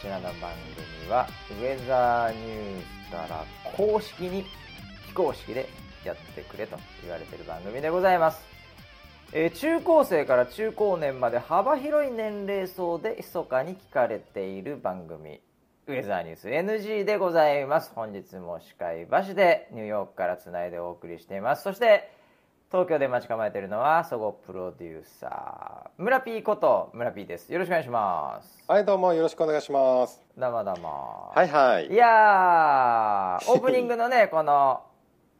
ちらの番組はウェザーニュースから公式に非公式でやってくれと言われてる番組でございます、えー中高生から中高年まで幅広い年齢層で密かに聞かれている番組ウェザーニュース NG でございます。本日も司会橋でニューヨークからつないでお送りしています。そして東京で待ち構えているのは総合プロデューサー村 P こと村 P ですよろしくお願いしますはい、どうもよろしくお願いします。どうもどうもはいはい。いやー オープニングのねこの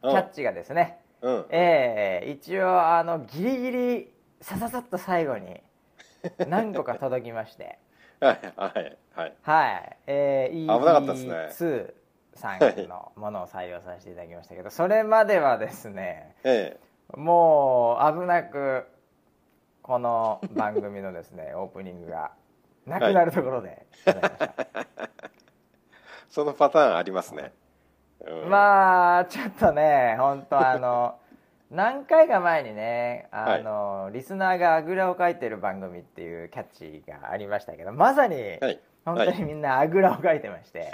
キャッチがですね、うん。うん。えー一応あのギリギリさささっと最後に 何個か届きましてはいはいはい。はい、えー、危なかったですね EB2 さんのものを採用させていただきましたけどそれまではですねえもう危なくこの番組のですね オープニングがなくなるところでござい。ました、えそのパターンありますね。うん、まあちょっとね本当あの 何回か前にねあの、リスナーがあぐらをかいてる番組っていうキャッチがありましたけどまさに、はい。本当にみんなあぐらをかいてまして、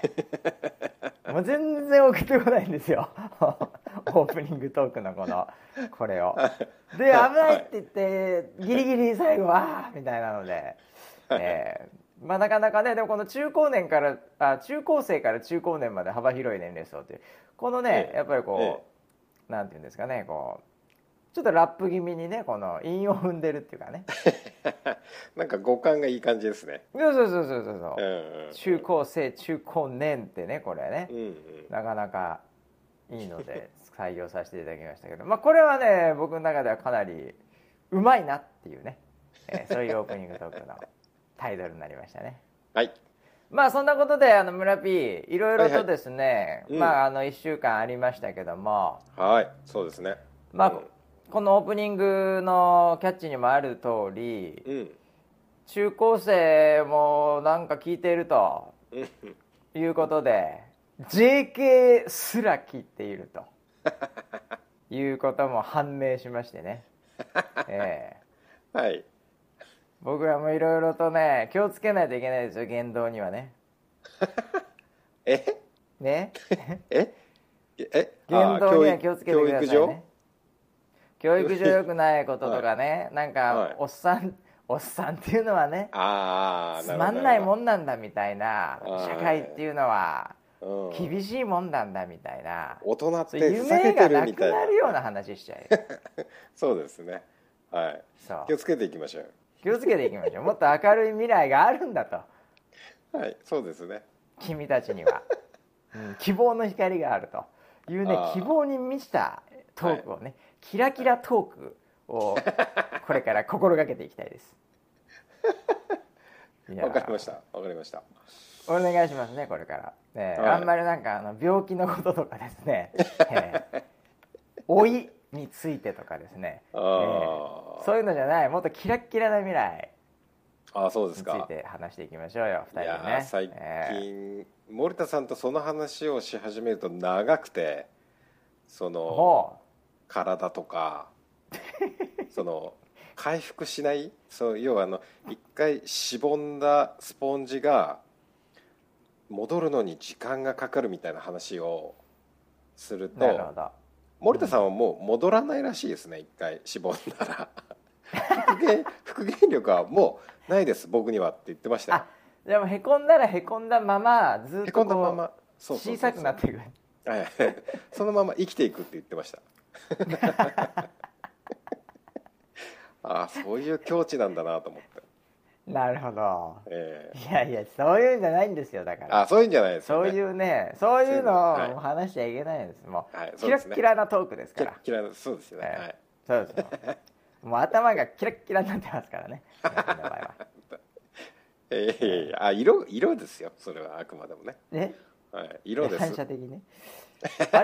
もう全然送ってこないんですよ オープニングトークのこのこれを。で危ないって言ってギリギリ最後はみたいなので、えーまあなかなかねでもこの中高年からあ中高生から中高年まで幅広い年齢層っていうこのね、ええ。やっぱりこう、えなんていうんですかねこうちょっとラップ気味にねこの韻を踏んでるっていうかね。なんか五感がいい感じですね。そうそうそうそうそうそう。うんうん。中高生中高年ってねこれね。うんうん。なかなかいいので採用させていただきましたけど、まあ、これはね僕の中ではかなりうまいなっていうね、えー そういうオープニングトークのタイトルになりましたね。はい。まあそんなことであの村 P いろいろとですね、はいはいうんまああの1週間ありましたけども、はい。そうですね。まあうんこのオープニングのキャッチにもある通りうん。中高生もなんか聞いているとうん。いうことで JK すら切っていると いうことも判明しましてね、ええ。はい。僕らもいろいろとね気をつけないといけないですよ言動にはね。え？ね？え？え？言動にはあ気をつけてください教育ね教育上良くないこととかね、なんか、はい。おっさんおっさんっていうのはねつまんないもん。んなんだみたいなはい。社会っていうのはうん厳しいもんなんだみたいな大人ってふざけてるみたいなくなるような。な話しちゃうそうですね。はい。気をつけていきましょう。気をつけていきましょうもっと明るい未来があるんだとはい。そうですね。君たちには、うん、希望の光があるというね希望に満ちたトークをね、キラキラトークを これから心がけていきたいです わかりました。わかりました。お願いしますねこれから、ねはい。あんまりなんかあの病気のこととかですね、えー老いについてとかですね、えあー。ーそういうのじゃない。もっとキラッキラな未来あー、そうでについすか。て話していきましょうよ2人いでね最えー近、森田さんとその話をし始めると長くてそのほ体とか その回復しない？そう要はあの一回しぼんだスポンジが戻るのに時間がかかるみたいな話をするとど。森田さんはもう戻らないらしいですね一回。しぼんだら。復元 復元力はもうないです。僕にはって言ってましたよ。あでもへこんだらへこんだままずっへと小さくなっていく。はい、そのまま生きていくって言ってました。ああそういう境地なんだなと思って、なるほど。ええ。いやいやそういうんじゃないんですよだから。あそういうんじゃないですよね。そういうねそういうのはい。を話しちゃいけないんです。もう、はいキラッキラなトークですキラからッキラそうですよね、そうです。よもう頭がキラッキラになってますからね。えーいやいやあ色色ですよ。それはあくまでもね、ねはい、色です。反射的に？ね あ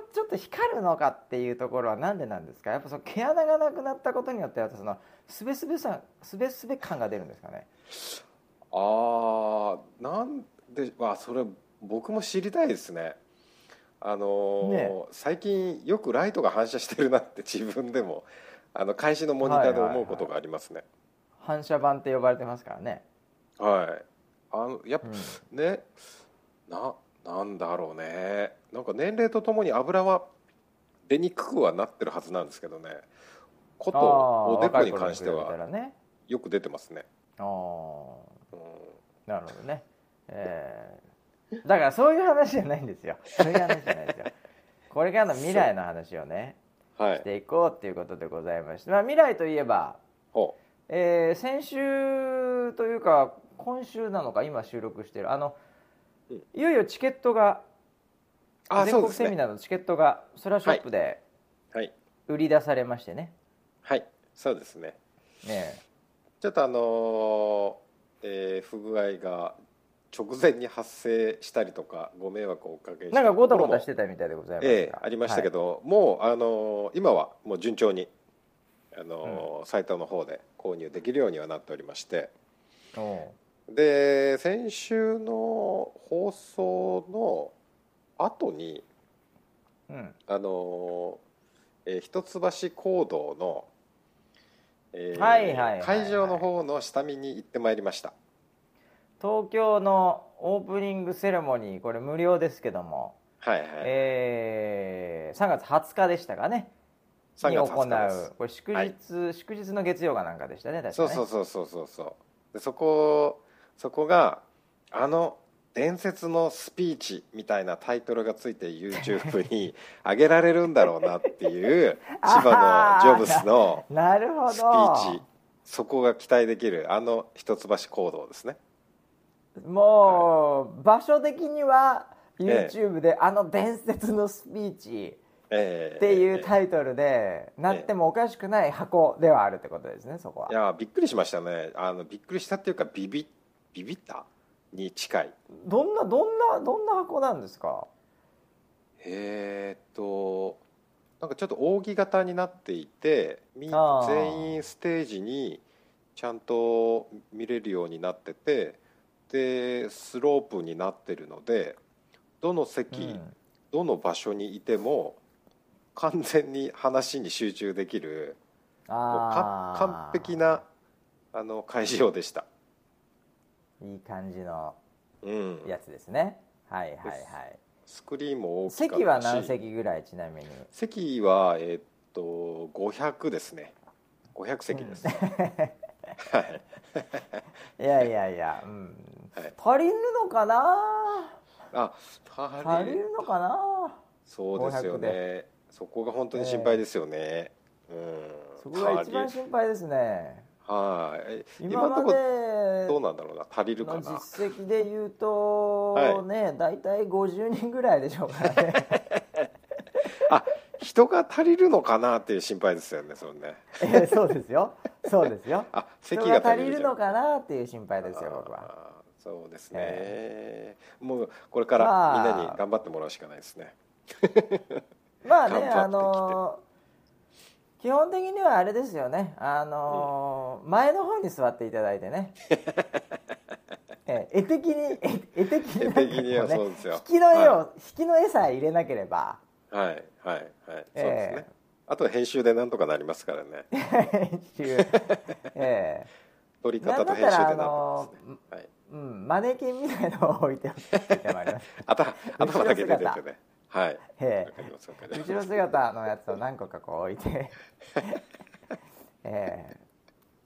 ちょっと光るのかっていうところはなんでなんですか？やっぱその毛穴がなくなったことによってそのすべすべさすべすべ感が出るんですかね？ああなんであそれ僕も知りたいですね。あのーね最近よくライトが反射してるなって自分でもあの開始のモニターで思うことがありますね、反射板って呼ばれてますからね。はい。あのやっぱ、うん。ねななんだろうね。なんか年齢とともに油は出にくくはなってるはずなんですけどね。ことおでこに関してはよく出てますね、ああうん。なるほどね、えー。だからそういう話じゃないんですよ。そういう話じゃないですよ。これからの未来の話をねはい。していこうっていうことでございまして、まあ、未来といえば、ほえー先週というか今週なのか今収録してるあのうんいよいよチケットがあ全国セミナーのチケットがソラショップではい。売り出されましてね。はい。そうですね。ねちょっとあのーえー不具合が直前に発生したりとかご迷惑をおかけしたなんかごたごたしてたみたいでございますが、ええありましたけど、もう、あのー今はもう順調に、あのーサイトの方で購入できるようにはなっておりましてで先週の放送の後にうん。あのーえー一橋講堂の、えーはいはい会場の方の下見に行ってまいりました。東京のオープニングセレモニーこれ無料ですけども、はいはい、えー3月20日でしたかね。3月に行20日です。うこれ祝日、はい。祝日の月曜かなんかでしたね確かそうね。そうそうそうそうそう。でそこそこがあの伝説のスピーチみたいなタイトルがついて YouTube に 上げられるんだろうなっていう 千葉のジョブスのスピーチそこが期待できるあの一橋行動ですね。もう場所的にはええ。YouTube であの伝説のスピーチええ。っていうえタイトルでなってもおかしくない箱ではあるってことですねそこは。えいやびっくりしましたね。あのびっくりしたっていうかビビビビった？に近い。どんなどんなどんな箱なんですか？えーっとなんかちょっと扇形になっていて全員ステージにちゃんと見れるようになっててでスロープになってるのでどの席、うん。どの場所にいても完全に話に集中できる完璧なあの会場でした、いい感じのうん、やつですね。はいはいはい。スクリーンも大き席は何席ぐらいちなみに？席はえーっと500ですね。500席です、はい。いやいやいや、うん。はい。足りるのかな？あ足りるのかな？そうですよ500ねそこが本当に心配ですよね、そうん。こが一番心配ですねはい。今ま今のところでどうなんだろうな。足りるかのな実績で言うと、はい。ね大体50人ぐらいでしょうからね。あ人が足りるのかなっていう心配ですよねそれね。えそうですよ。そうですよ。あ 人席が足りるのかなっていう心配ですよ僕は。そうですね、もうこれからまあ。みんなに頑張ってもらうしかないですね、まあねあの基本的にはあれですよね。あの前の方に座っていただいてね。え絵的に絵絵的になんかこう絵的にはそうですよ。引きの絵を、は引きの絵さえ入れなければ。はいはいはい。そうですね、えあとは編集でなんとかなりますからね。編集。え撮りえなん方と編集でなんとかのですね、はい、うんマネキンみたいのを置いておくってもあります。頭頭だけ出ててねはい。え。わかりますわかえります。後ろ姿のやつを何個かこう置いて。ええ。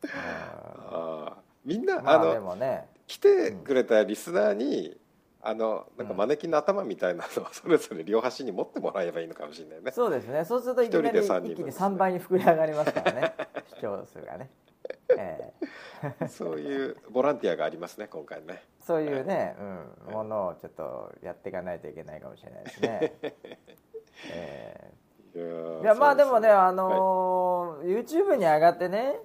うんあーみんな、まあであのもね。来てくれたリスナーにあのなんかマネキンの頭みたいなのをそれぞれ両端に持ってもらえばいいのかもしれないね。そうですね。そうするといきなり一人で三人一気に分ですね。3倍に膨れ上がりますからね。視聴数がね、ええ。そういうボランティアがありますね今回ね。そういうね、うん、ものをちょっとやっていかないといけないかもしれないですね。えいやーーいやまあでもね、あのー YouTube に上がってね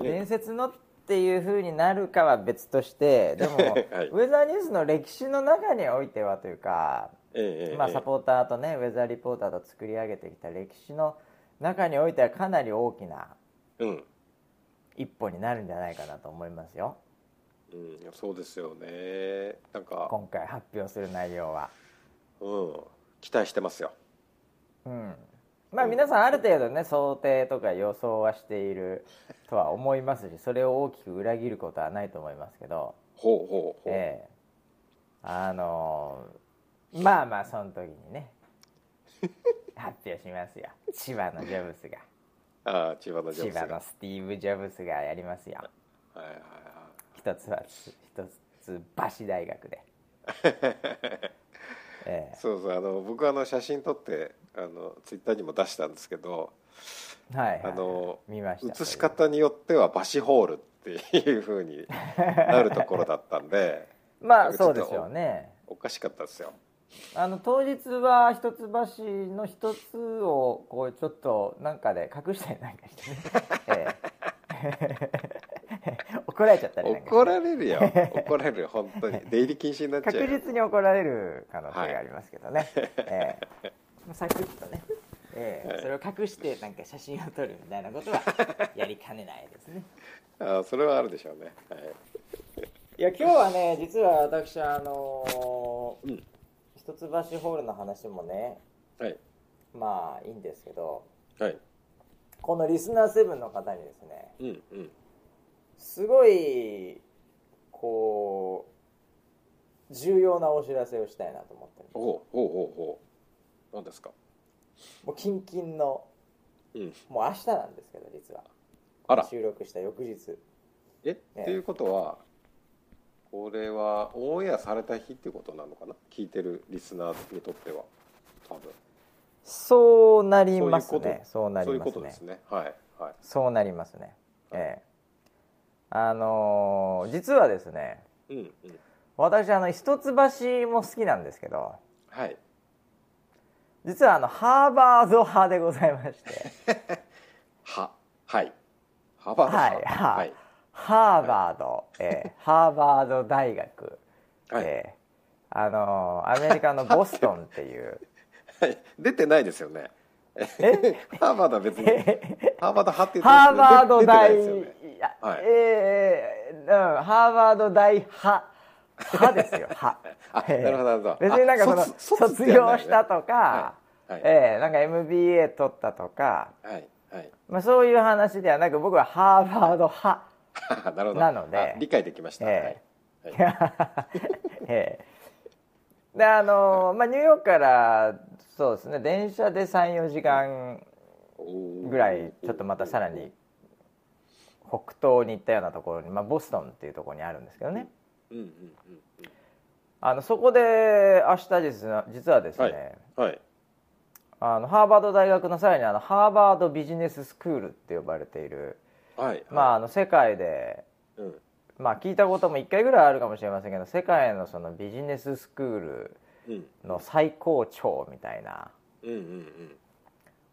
ええ。伝説のっていう風になるかは別として でも、はい。ウェザーニュースの歴史の中においてはというか、ええええ。まあ、サポーターとねウェザーリポーターと作り上げてきた歴史の中においてはかなり大きなうん、一歩になるんじゃないかなと思いますよ。うん、そうですよね。なんか、今回発表する内容は。うん、期待してますよ。うん。まあ皆さんある程度ね想定とか予想はしているとは思いますしそれを大きく裏切ることはないと思いますけど、ほうほうほう、ええ。あのーまあまあその時にね。発表しますよ。千葉のジョブスがああ千葉のジョブ千葉のスティーブ・ジョブスがやりますよ。はいはいはい一つは一つ橋大学で、えそうそうあの僕はあの写真撮ってあのツイッターにも出したんですけどえはいはい、あの見ました写し方によってはバシホールっていう風になるところだったんで まあそうですよね。おかしかったですよあの当日は一橋の一つをこうちょっとなんかで隠したりなんかしてね、ええ。怒られちゃったりなんか怒られるよ。怒られるよ。本当に。出入り禁止になっちゃう確よ実に怒られる可能性がありますけどね、ええ。サクッとね、ええ。はい。それを隠してなんか写真を撮るみたいなことはやりかねないですね。ああそれはあるでしょうね。はい。いや今日はね実は私あのーうん一橋ホールの話もねはい。まあいいんですけどはい。このリスナー7の方にですねうんうん。すごいこう重要なお知らせをしたいなと思ってるんです。ほうほうほうほう。何ですか？もうキンキンのうん。もう明日なんですけど実は。あら。収録した翌日。え、ねっていうことはこれはオンエアされた日っていうことなのかな？聞いてるリスナーにとっては。多分。そうなりますそういうねそうなりますね。すね。はいはい。そうなりますね。ええ。あのー実はですねうんうん。私あの一橋も好きなんですけどはい。実はあのハーバード派でございまして。ははい。ハーバードはいははいハーバード、ええハーバード大学、はい。ええあのーアメリカのボストンっていう。はい。出てないですよね。え？ハーバードは別に。ハーバード派って言ってハーバード大、ですよね。いやはい。ええうん、ハーバード大派派ですよ。派。なるほどなるほど。別になんかそのあ卒業したとか、はい。はい。ええなんか MBA 取ったとか、はい。はい。まあ、そういう話ではなく僕はハーバード派 なるほど。なので。あ理解できました、えはい。はい。ええ。であのまあニューヨークからそうですね電車で34時間ぐらいちょっとまたさらに北東に行ったようなところに、まあ、ボストンっていうところにあるんですけどね。うんうんうんあのそこで明日実は実はですね、うんはい。あのハーバード大学のさらにあのハーバードビジネススクールって呼ばれている、はいまあ、あの世界で、うん。まあ、聞いたことも1回ぐらいあるかもしれませんけど世界のそのビジネススクールうん。の最高潮みたいな、うんうんうん。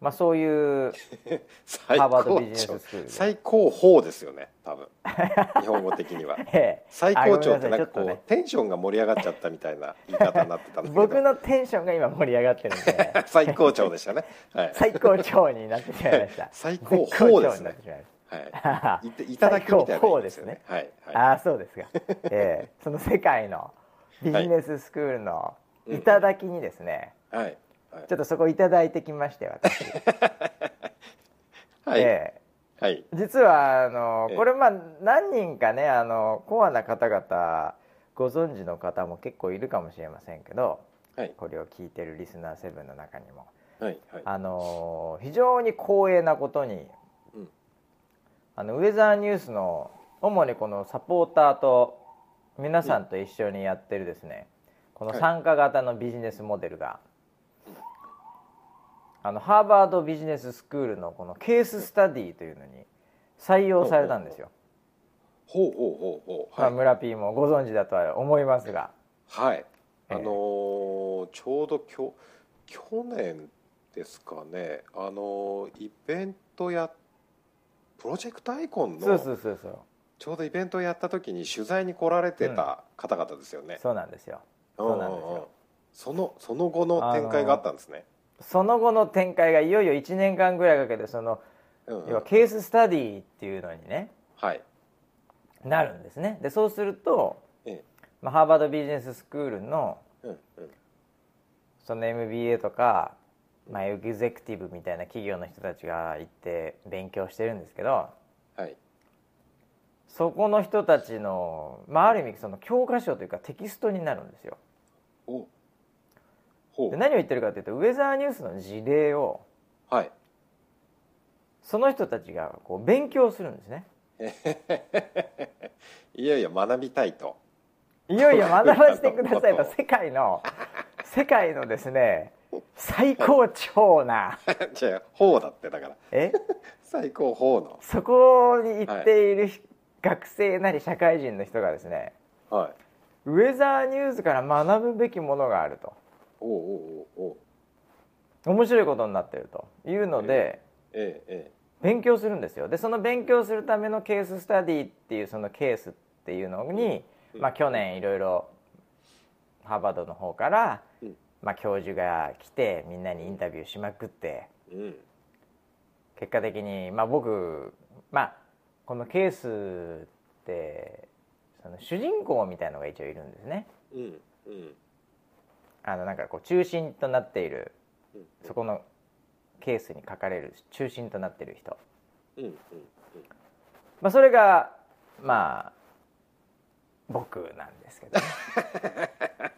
まあ、そういう 最ハーバード高ビジネス潮スクール。最高峰ですよね多分。日本語的には。ええ。最高潮ってあなんかこう、ね。テンションが盛り上がっちゃったみたいな言い方になってたんだけど。僕のテンションが今盛り上がってるんで。最高潮でしたね。はい。最高潮になってしまいました。最高峰ですねはい。いただきみたいな意味ですよね。はいはい。ああそうですか、ええ。その世界のビジネススクールの頂にですね、はいはい。ちょっとそこいただいてきまして私、はい。ええ。はい。実はあのええ。これまあ何人かねあのコアな方々ご存知の方も結構いるかもしれませんけどはい。これを聞いてるリスナー7の中にも。はいはい。あの非常に光栄なことに、うんあのウェザーニュースの主にこのサポーターと皆さんと一緒にやってるですね、この参加型のビジネスモデルが、あのハーバードビジネススクールのこのケーススタディというのに採用されたんですよ、ほうほうほうほうまあ、はい。村 P もご存知だとは思いますが。はい。ええ。あのーちょうどきょ去年ですかね。あのーイベントやプロジェクトアイコンそうそのうそうそう。ちょうどイベントをやった時に取材に来られてた方々ですよね、そうなんですよ。そうなんですよ。そのその後の展開があったんですね、その後の展開がいよいよ1年間ぐらいかけてそのうんうん。要はケーススタディっていうのにねはい。なるんですね。でそうすると、えまあ、ハーバードビジネススクールのうんうん。その MBA とかまあ、エグゼクティブみたいな企業の人たちが行って勉強してるんですけどはい。そこの人たちの、まあ、ある意味その教科書というかテキストになるんですよ。お。ほう。で何を言ってるかというとウェザーニュースの事例をはい。その人たちがこう勉強するんですね。いやいや学びたいと。いよいよ学ばせてください。と。世界の世界のですね最高潮な。じゃあ法だってだから。え？最高法の。そこに行っている学生なり社会人の人がですねはい。ウェザーニュースから学ぶべきものがあると。おうおうおうおう。面白いことになってると。いうのでえええ勉強するんですよ。でその勉強するためのケーススタディっていうそのケースっていうのに、うん。まあ、去年いろいろハーバードの方から、うんまあ、教授が来てみんなにインタビューしまくってえうん。結果的に、まあ、僕、まあ、このケースってその主人公みたいのが一応いるんですね。うんうん。あのなんかこう中心となっているうんそこのケースに書かれる中心となっている人、うんうん。まあ、それがまあ僕なんですけど、ね、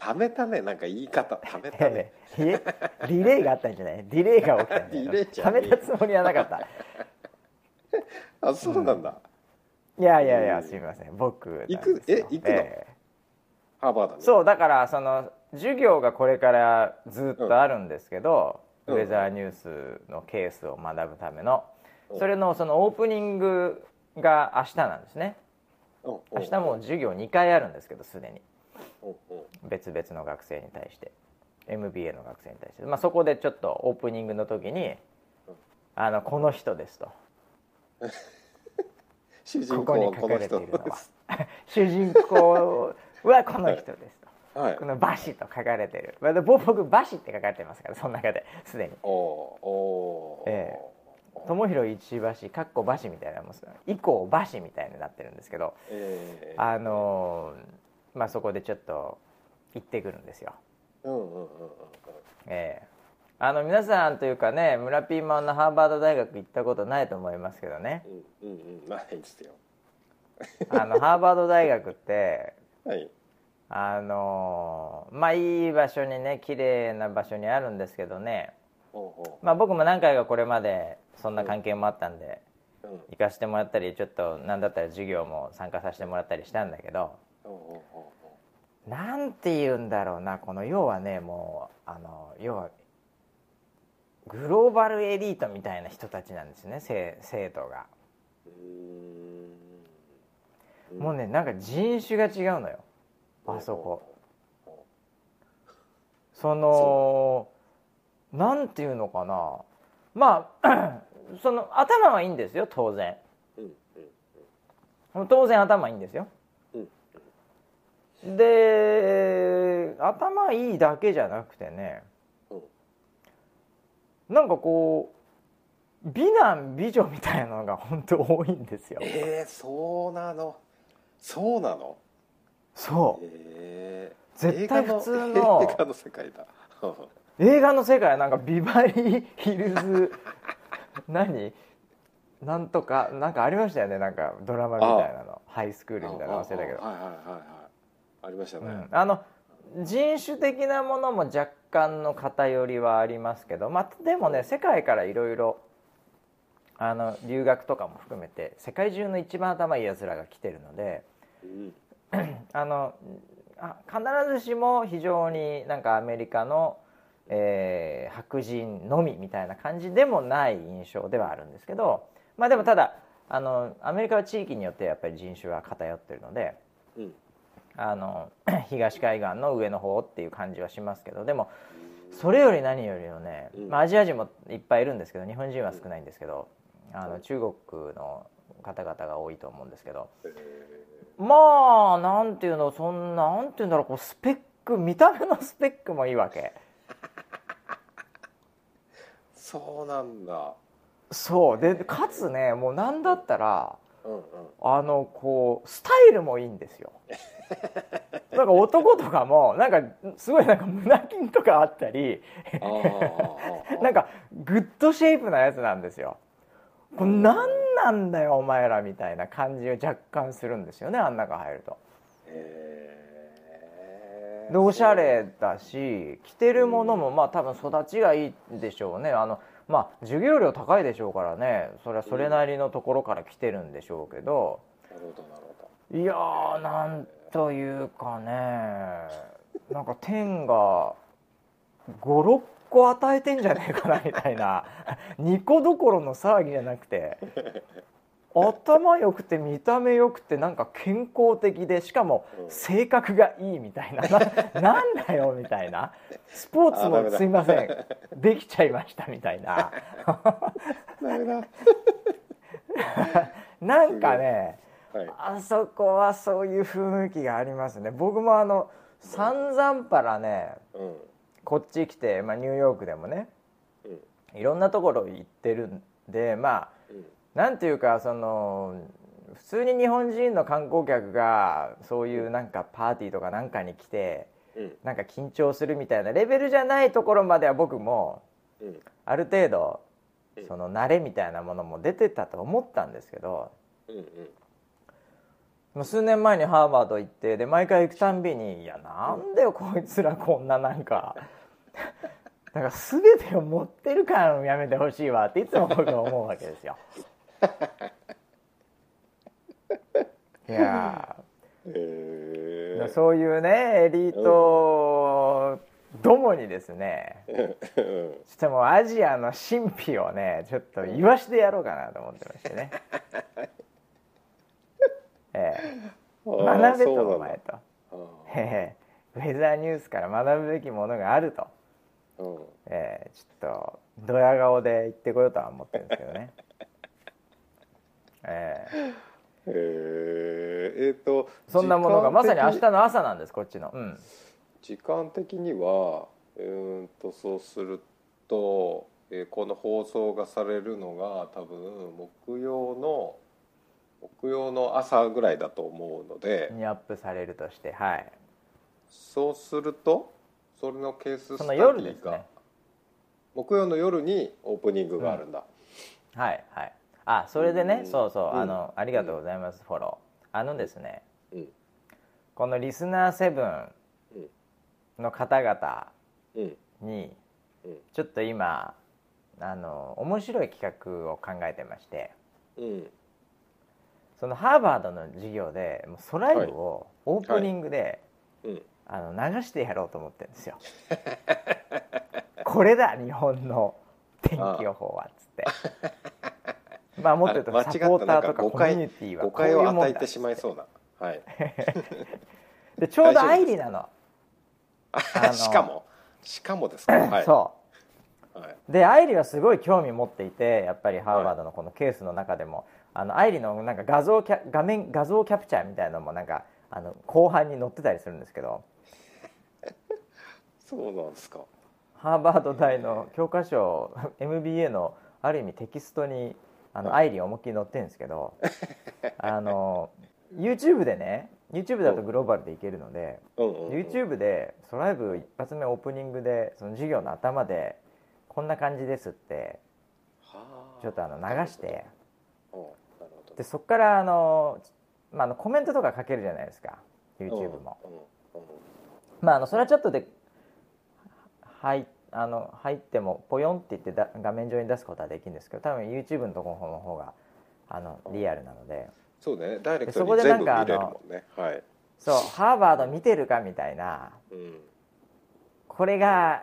ためたねなんか言い方ためたねい えリレーがあったんじゃない？リレーが起きたんじゃリないためたつもりはなかった。あそうなんだ、いやいやいやすみません。僕行く？え行くの？ええハーバードに？そうだからその授業がこれからずっとあるんですけど、うん。ウェザーニュースのケースを学ぶための、うん。それのそのオープニングが明日なんですね。うん。うん。明日も授業2回あるんですけどすでに。うんうん別々の学生に対して。MBA の学生に対して、まあ、そこでちょっとオープニングの時にうん「あの この人です」と。主人ここに公はこの人書かれているのす 主人公はこの人ですと。はい。この「馬氏」と書かれてる。まあ僕僕馬氏って書かれてますからその中で。すでに。おおー。え友広一橋かっこ馬氏みたいなもんです以降馬氏みたいになってるんですけど。えーあのーまあそこでちょっと行ってくるんですよ。うんうんうんうんうん。ええ。あの皆さんというかね村ピーマンのハーバード大学行ったことないと思いますけどね。うんうんうん。ないですよ。あのハーバード大学って はい。あのまあいい場所にね綺麗な場所にあるんですけどね、まあ、僕も何回かこれまでそんな関係もあったんでうん。行かせてもらったりちょっと何だったら授業も参加させてもらったりしたんだけどなんて言うんだろうなこの要はねもうあの要はグローバルエリートみたいな人たちなんですね生生徒が。もうねなんか人種が違うのよあそこ。そのなんていうのかなまあ その頭はいいんですよ当然当然頭いいんですようんで頭いいだけじゃなくてねうん。なんかこう美男美女みたいなのが本当多いんですよ。えー、そうなの。そうなの？そう。えー、絶対普通の映画の世界だ。映画の世界はなんかビバリーヒルズ 何？なんとかなんかありましたよね。なんかドラマみたいなの。ハイスクールみたいなの忘れたけど。はいはいはいはいありましたね、うん、あの人種的なものも若干の偏りはありますけど、まあ、でもね世界からいろいろあの留学とかも含めて世界中の一番頭いいやつらが来てるのでうん。あのあ必ずしも非常になんかアメリカの、えー白人のみみたいな感じでもない印象ではあるんですけど、まあ、でもただあのアメリカは地域によってやっぱり人種は偏ってるので。うんあの 東海岸の上の方っていう感じはしますけどでもそれより何よりもね、うん。まあ、アジア人もいっぱいいるんですけど日本人は少ないんですけどあの中国の方々が多いと思うんですけどまあなんていうのそんななんていうんだろうこうスペック見た目のスペックもいいわけ。そうなんだ。そう。でかつねもうなんだったらうんうん。あのこうスタイルもいいんですよ。なんか男とかもなんかすごいなんか胸筋とかあったり なんかグッドシェイプなやつなんですよ。これ何なんだよお前らみたいな感じを若干するんですよねあん中入ると。おしゃれだし着てるものもまあ多分育ちがいいでしょうね。あのまあ授業料高いでしょうからね。それはそれなりのところから来てるんでしょうけど、いやーなんというかねなんか天が56個与えてんじゃねえかなみたいな2個どころの騒ぎじゃなくて頭良くて見た目良くてなんか健康的でしかもうん。性格がいいみたいなななんだよみたいなスポーツもすいませんできちゃいましたみたいな。なんかねはい。あそこはそういう雰囲気がありますね。僕もあの散々パラねうん。こっち来て、まあ、ニューヨークでもねうん。いろんなところ行ってるんでまあうん。なんていうかその普通に日本人の観光客がそういうなんかパーティーとかなんかに来てうん。なんか緊張するみたいなレベルじゃないところまでは僕もうん。ある程度うん。その慣れみたいなものも出てたと思ったんですけどうんうん数年前にハーバード行ってで毎回行くたんびに「いやなんだよこいつらこんななんか なんか全てを持ってる感やめてほしいわ」っていつも僕は思うわけですよ。いやへーーそういうねエリートどもにですねうんちょっともうアジアの神秘をねちょっと言わしてやろうかなと思ってましてね。えー学べとお前と。ウェザーニュースから学ぶべきものがあると、ーうん。ええちょっとドヤ顔で言ってこようとは思ってるんですけどね。ええ。えー、えーとそんなものがまさに明日の朝なんですこっちの。うん、時間的にはうーんとそうすると、えーこの放送がされるのが多分木曜の木曜の朝ぐらいだと思うので、にアップされるとして、はい、そうするとそれのケーススタディがね。木曜の夜にオープニングがあるんだ、はいはい。あそれでね、うん。そうそう、うん。あのありがとうございます、フォロー。あのですね、うん。このリスナーセブンの方々うん。にうん。ちょっと今あの面白い企画を考えてましてうんそのハーバードの授業でもうソライブをオープニングで、うん。あの流してやろうと思ってるんですよ。これだ日本の天気予報はっつって。まあもっと言うとサポーターとかコミュ解ニティは誤こういうもんだ解を与えてしまいそうな。はい。でちょうどアイリなの。あのしかも。しかもですか？はい。そう。はい。でアイリはすごい興味持っていてやっぱりハーバードのこのケースの中でも、あのアイリのなんか画像キャ画面画像キャプチャーみたいなのもなんかあの後半に載ってたりするんですけど。そうなんですか。ハーバード大の教科書 MBA のある意味テキストにあのはアイリ思いっきり載ってるんですけどあの YouTube でね YouTube だとグローバルでいけるので、うんうん、うん、YouTube でソライブ一発目オープニングでその授業の頭でこんな感じですってはあ。ちょっとあの流してでそこからあの、まあ、あのコメントとか書けるじゃないですか。YouTube も。まあ、あのそれはちょっとで入あの入ってもポヨンって言ってだ画面上に出すことはできるんですけど多分 YouTube のところの方があのリアルなので。そうね。ダイレクトに全部見れるもんね。はい、そうハーバード見てるかみたいな。うん、これが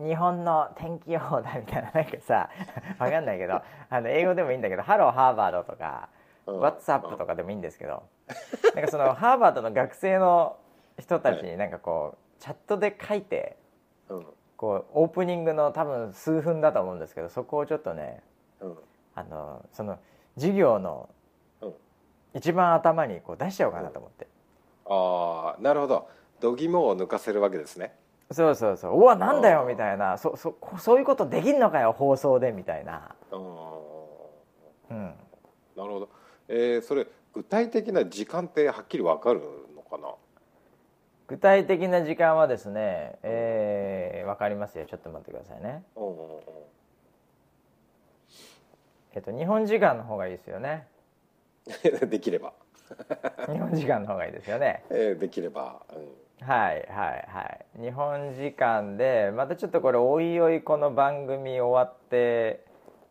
日本の天気予報だみたいななんかさ わかんないけどあの英語でもいいんだけど「ハローハーバード」とか「うん。WhatsApp」とかでもいいんですけどなんかそのハーバードの学生の人たちになんかこうチャットで書いてうん。こうオープニングの多分数分だと思うんですけどそこをちょっとねうん。あのその授業のうん。一番頭にこう出しちゃおうかなと思って、ああなるほど。度肝を抜かせるわけですねそうそうそう。うわなんだよみたいな。そそそういうことできんのかよ放送でみたいな、うんうん、なるほど。えー、それ具体的な時間ってはっきりわかるのかな？具体的な時間はですね、えー、分かりますよ。ちょっと待ってくださいね。えっと日本時間の方がいいですよね。できれば、日本時間の方がいいですよね。えーできれば、うん、はいはいはい。日本時間でまたちょっとこれおいおいこの番組終わって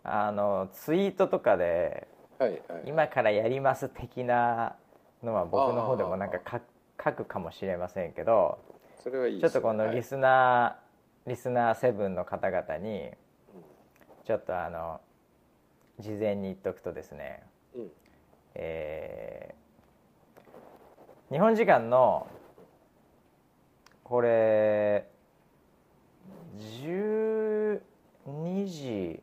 あのツイートとかではいはい。今からやります的なのは僕の方でもなんか書書くかもしれませんけどそれはいいちょっとこのリススナー、リスナー7の方々にちょっとあの事前に言っとくとですね、うん。えー日本時間のこれ12時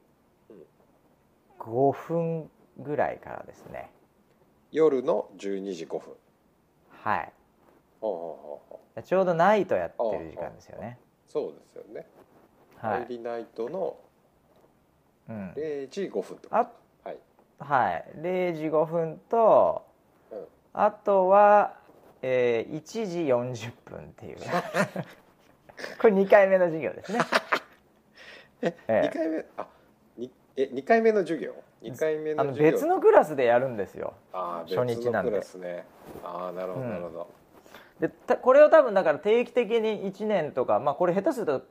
5分ぐらいからですね。夜の12時5分。はい。ちょうどナイトやってる時間ですよね。うそうですよね、はい、入りナイトのうん、0時5分ってこと。あはい。はい。0時5分とうん。あとは、えー1時40分っていう これ2回目の授業ですね。ええ2回目あにえ二回目の授業？2回目のあの授業別のクラスでやるんですよ。初日なんで。別のクラスね。ああなるほどうん。なるほど、でたこれを多分だから定期的に1年とかまあこれ下手すると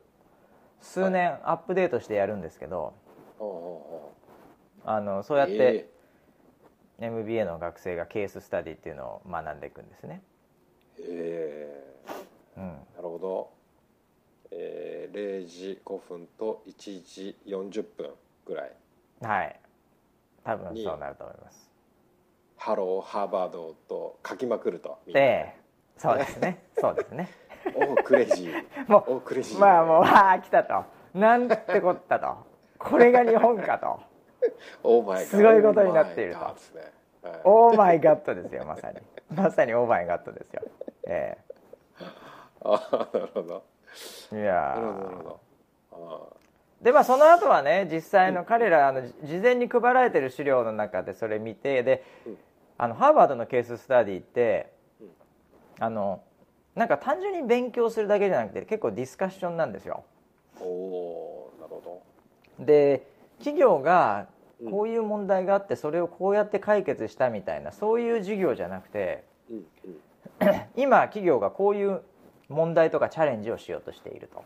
数年アップデートしてやるんですけど、ほうほあのそううやって MBA の学生がケーススタディっていうのを学んでいくんですね、ー。えうん、ーなるほど、えー、0時5分と1時40分ぐらい。はい。多分そうなると思います。ハローハーバードと書きまくるとでそうですね。そうですね。おークレイジー。もおークレイジー。うまあもうああ来たと。なんてこったと。これが日本かと。すごいことになっていると。オーマイガットですよまさに まさにオーマイガットですよ。えああなるほど。えいやなるほどなるーほど。あでまあその後はね実際の彼らあの事前に配られてる資料の中でそれ見てでうん。あのハーバードのケーススタディってうん。あのなんか単純に勉強するだけじゃなくて結構ディスカッションなんですよ。ーおーなるほで企業がうんこういう問題があってそれをこうやって解決したみたいなそういう授業じゃなくて 今企業がこういう問題とかチャレンジをしようとしていると。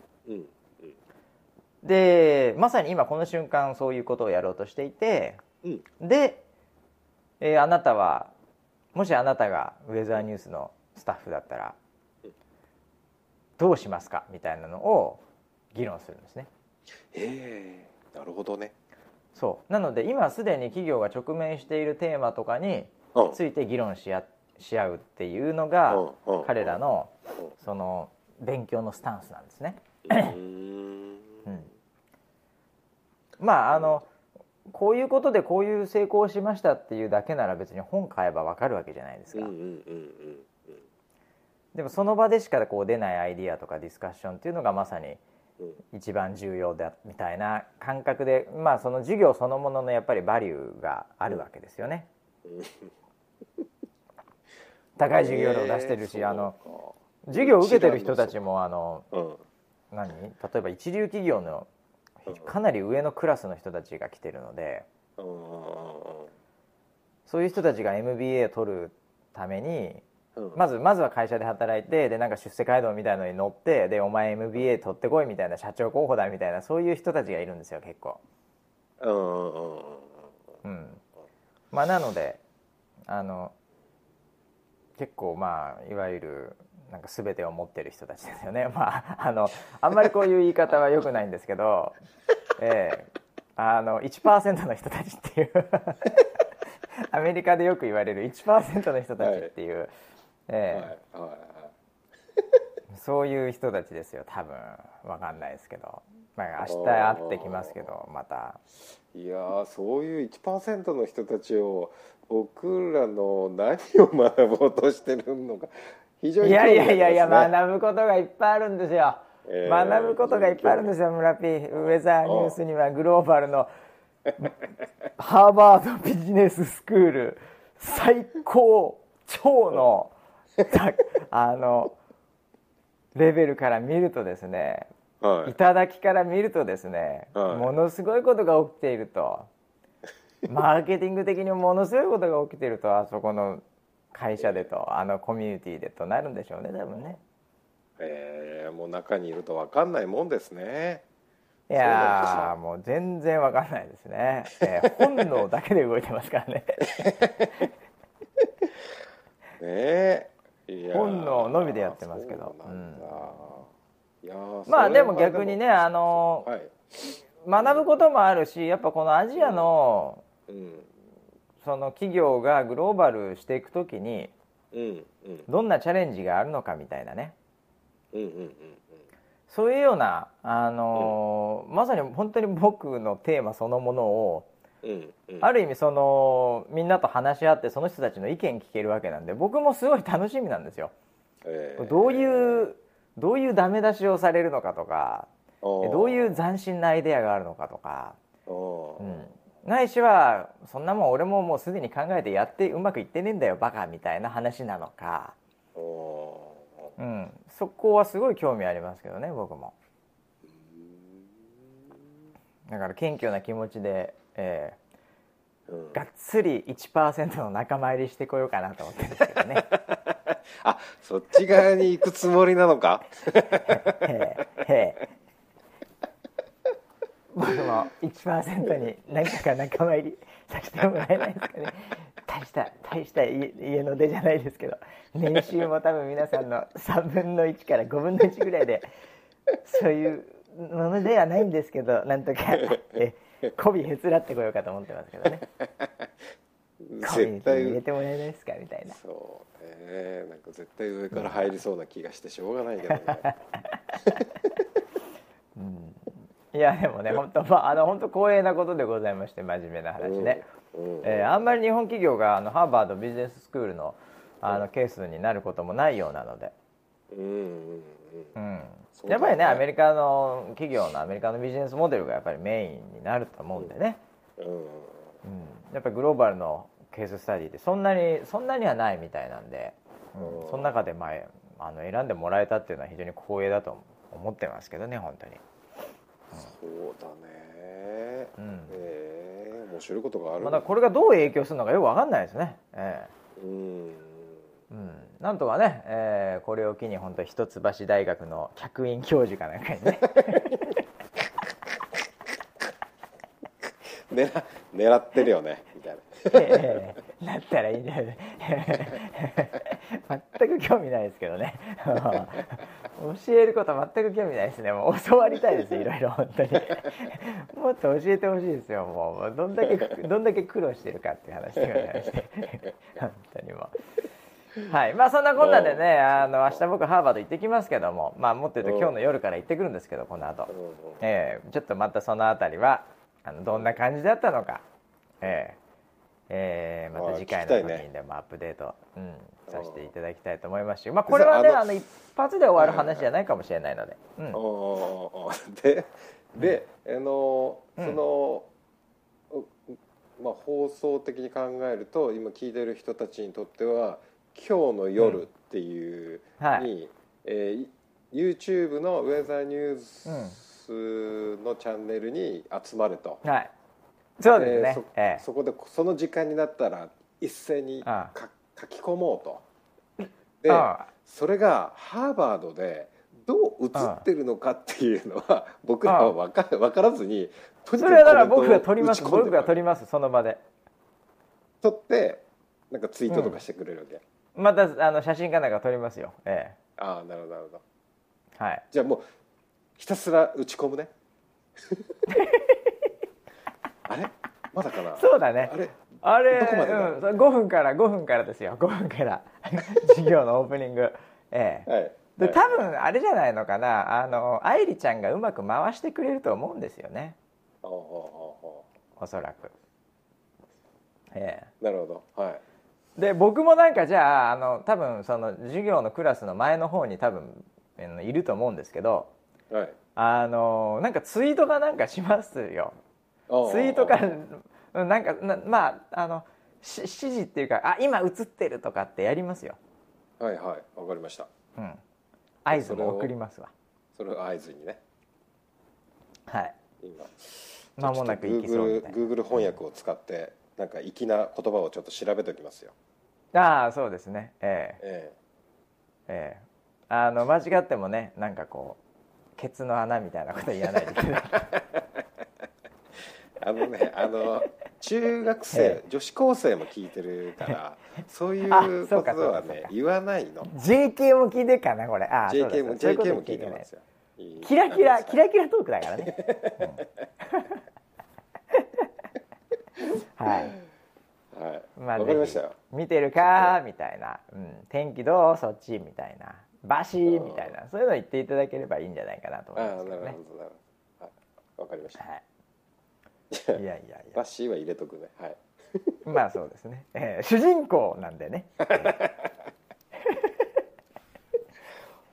でまさに今この瞬間そういうことをやろうとしていてうん。で、えーあなたはもしあなたがウェザーニュースのスタッフだったらうんどうしますかみたいなのを議論するんですね。ええなるほどねそう。なので今すでに企業が直面しているテーマとかにうん。ついて議論し合し合うっていうのが彼らのうん。その勉強のスタンスなんですね。うーん。うん。まああのこういうことでこういう成功をしましたっていうだけなら別に本買えばわかるわけじゃないですか、でもその場でしかこう出ないアイディアとかディスカッションっていうのがまさにうん一番重要だみたいな感覚でまあその授業そのもののやっぱりバリューがあるわけですよね、高い授業料を出してるし、えーあの授業を受けてる人たちもあのかうん。何？例えば一流企業のうん。かなり上のクラスの人たちが来てるのでうん。うんそういう人たちが MBA を取るためにうん。まずまずは会社で働いてでなんか出世街道みたいのに乗ってでお前 MBA 取ってこいみたいな社長候補だみたいなそういう人たちがいるんですよ結構。うんまあなのであの結構まあいわゆるなんか全てを持ってる人たちですよね。まああのあんまりこういう言い方は良くないんですけど、ええ。あの1%の人たちっていう。アメリカでよく言われる1%の人たちっていう、ええ。はいはいはい。そういう人たちですよ多分。わかんないですけど、まあ、明日会ってきますけどまた。いやーそういう1%の人たちを僕らの何を学ぼうとしてるのか非常にいやいやいやいや学ぶことがいっぱいあるんですよ、えー学ぶことがいっぱいあるんですよ村 P ウェザーニュースにはグローバルのハーバードビジネススクール最高超のた あのレベルから見るとですねはい。頂きから見るとですね、はい。ものすごいことが起きていると。マーケティング的にもものすごいことが起きているとあそこの会社でとあのコミュニティでとなるんでしょうね多分ね。えーもう中にいると分かんないもんですね。いやーもう全然わかんないですね、えー本能だけで動いてますからね。ねえのみでやってますけど。そうなんまあでも逆にねあのはい。学ぶこともあるしやっぱこのアジアのうん。その企業がグローバルしていくときにうんうん。どんなチャレンジがあるのかみたいなね。うんうんうんそういうような、あのーまさに本当に僕のテーマそのものをうんうんうん。ある意味そのみんなと話し合ってその人たちの意見聞けるわけなんで僕もすごい楽しみなんですよ。えー。どういうどういうダメ出しをされるのかとかどういう斬新なアイデアがあるのかとか、うん、ないしはそんなもん俺ももうすでに考えてやってうまくいってねえんだよバカみたいな話なのか、おうん、そこはすごい興味ありますけどね僕も。だから謙虚な気持ちで、えーうん。ーがっつり1%の仲間入りしてこようかなと思ってるんですけどね。あそっち側に行くつもりなのか？へえ。へえ。僕も1%に何かか仲間入りさせてもらえないですかね。大した大した家の出じゃないですけど年収も多分皆さんの3分の1から5分の1ぐらいでそういうものではないんですけどなんとかえ媚びへつらってこようかと思ってますけどね。絶ティに入れ対てもらえないですかみたいな。そうね。なんか絶対上から入りそうな気がしてしょうがないけどね。いやでもね本当まああの本当光栄なことでございまして真面目な話ね、うん。えーあんまり日本企業があのハーバードビジネススクールのあのケースになることもないようなので、うんうんうん。ね。やっぱりねアメリカの企業のアメリカのビジネスモデルがやっぱりメインになると思うんでね、うん。うん。やっぱりグローバルのケーススタディってそんなにそんなにはないみたいなんで、うんうんその中で、まあ、あの選んでもらえたっていうのは非常に光栄だと思ってますけどね本当に。そうだね。うん。えー面白いことがある。まだこれがどう影響するのかよく分かんないですね。ええ。うん。うん、なんとかね、えーこれを機に本当一橋大学の客員教授かなんかにね。狙 狙ってるよねみたいな えーなったらいいんじゃない全く興味ないですけどね教えること全く興味ないですねもう教わりたいですいろいろ本当にもっと教えてほしいですよもうどんだけどんだけ苦労してるかっていう話でございまして本当にもう。はいまあそんなこんなでねあの明日僕ハーバード行ってきますけどもまあもっと言うと今日の夜から行ってくるんですけどこの後うんうんえーちょっとまたそのあたりはあのどんな感じだったのか、えーえーまた次回の時にでもアップデート、うん、させていただきたいと思いますし、まあ、これはねあの一発で終わる話じゃないかもしれないので、うん。でで、あのうん。その、うまあ、放送的に考えると今聞いてる人たちにとっては「今日の夜」っていうはい。に、えー YouTube のウェザーニュースのチャンネルに集まると。はい。そうですね。そええ。そこでその時間になったら一斉に書き込もうと。であそれがハーバードでどう映ってるのかっていうのは僕らは分か分からずにとにかくそれはだから僕が撮ります。僕が撮りますその場で。撮ってなんかツイートとかしてくれるわけ、またあの写真かなんか撮りますよ。えああなるほどなるほど。えはい。じゃあもうひたすら打ち込むね。あれ？まだかな？そうだね。あれ？あれどこまでだ？うん、5分から5分からですよ。5分から。授業のオープニング。ええ。はい。ではい。多分あれじゃないのかな？あの愛梨ちゃんがうまく回してくれると思うんですよね。ほうほうほうほおそらく。えうなるほど。はい。え、で僕もなんかじゃああの多分その授業のクラスの前の方に多分いると思うんですけどはい。あのなんかツイートかなんかしますよ。あツイートかうんなんかなまああのし指示っていうかあ今映ってるとかってやりますよ。はいはい。わかりました。うん、合図も送りますわ。それを合図にね。はい。今。間もなく行きそうみたい Google 翻訳を使ってなんか粋な言葉をちょっと調べておきますよ。なああそうですね。え。ええ。ええ。あの間違ってもねなんかこうケツの穴みたいなこと言わないでください。え あのねあの中学生、え女子高生も聞いてるからそういうあことはね言わないの。JK も聞いてるかなこれ。ああ JK も JK も聞いてますよ。キラキラキラキラトークだからね、うん。はい。はい。まあわかりましたよ。見てるかみたいな、うん、天気どう？そっち？みたいなバシーみたいなそういうの言っていただければいいんじゃないかなと思いああなるほどなるますけどねほど。はい。わかりました。はい。いやいやいやバッシーは入れとくね。はい。まあそうですね、えー主人公なんでね、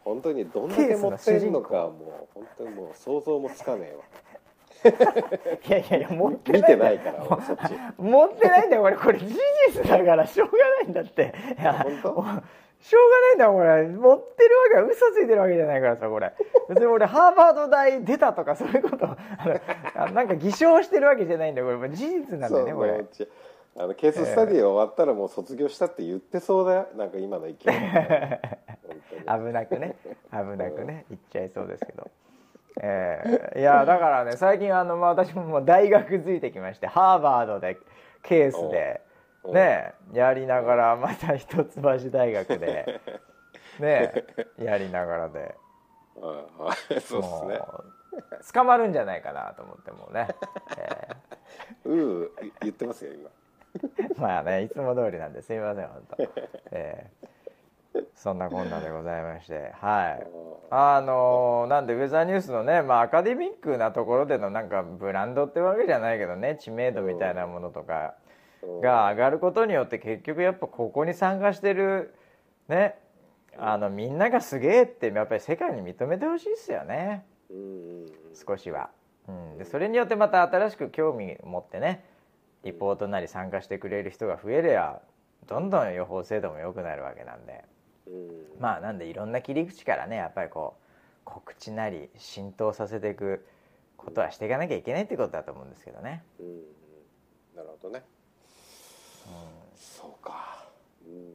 本当にどんだけ持ってんのかもう本当にもう想像もつかねえわ。いやいやいや持って見ない。てないから持ってないんだよ。これこれ事実だからしょうがないんだって。本当？しょうがないんだよこれ。持ってるわけは嘘ついてるわけじゃないからさこれ。別に俺ハーバード大出たとかそういうことあなんか偽証してるわけじゃないんだよこれ。事実なんだよねこれ。あのケーススタディ終わったらもう卒業したって言ってそうだよ。なんか今の勢い 危なくね。危なくね。言っちゃいそうですけど、えーいやだからね最近あの、まあ、私ももう大学づいてきましてハーバードでケースでねやりながらまた一橋大学で。ねやりながらで。そうですね。捕まるんじゃないかなと思ってもうね、え うー言ってますよ今。ー まあねいつも通りなんですいません本当、えーそんなこんなでございまして。はい。あのーなんでウェザーニュースのね、まあ、アカデミックなところでのなんかブランドってわけじゃないけどね知名度みたいなものとかが上がることによって結局やっぱここに参加してるねあのみんながすげえってやっぱり世界に認めてほしいですよね。少しは、うん、でそれによってまた新しく興味持ってねリポートなり参加してくれる人が増えりゃどんどん予報精度も良くなるわけなんで。うん。まあなんでいろんな切り口からねやっぱりこう告知なり浸透させていくことはしていかなきゃいけないってことだと思うんですけどね。なるほどねそうか。うん。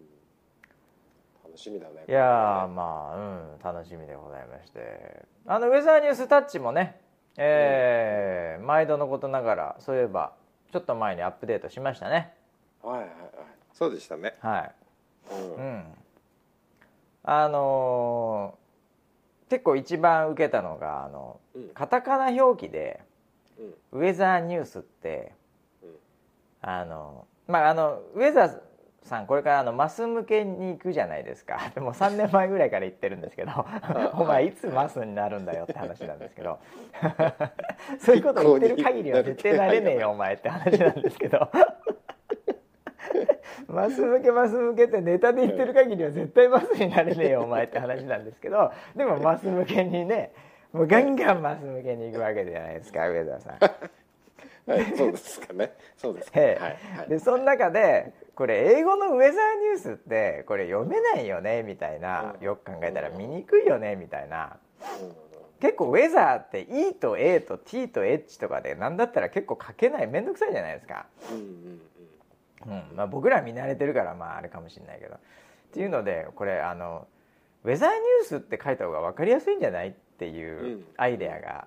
楽しみだねいやーまあうん楽しみでございまして。あのウェザーニュースタッチもね、えー毎度のことながらそういえばちょっと前にアップデートしましたね。はいはいはい。そうでしたね。はい。うん。うん、あのー結構一番受けたのがあのうん。カタカナ表記でうん。ウェザーニュースってうん。あのまああのウェザーさんこれからあのマス向けに行くじゃないですか。でも3年前ぐらいから言ってるんですけど お前いつマスになるんだよって話なんですけど。そういうこと言ってる限りは絶対なれねえよお前って話なんですけど。マス向けマス向けってネタで言ってる限りは絶対マスになれねえよお前って話なんですけど。でもマス向けにねもうガンガンマス向けに行くわけじゃないですか上田さん。はいそうですかね。そうですかええ。はいはい。でその中でこれ英語のウェザーニュースってこれ読めないよねみたいなうん。よく考えたら見にくいよねみたいな。うん。結構ウェザーって E と A と T と H とかで何だったら結構書けない面倒くさいじゃないですか、うんまあ、僕ら見慣れてるからまああれかもしれないけど。っていうのでこれあのウェザーニュースって書いた方が分かりやすいんじゃない？っていううん。アイデアが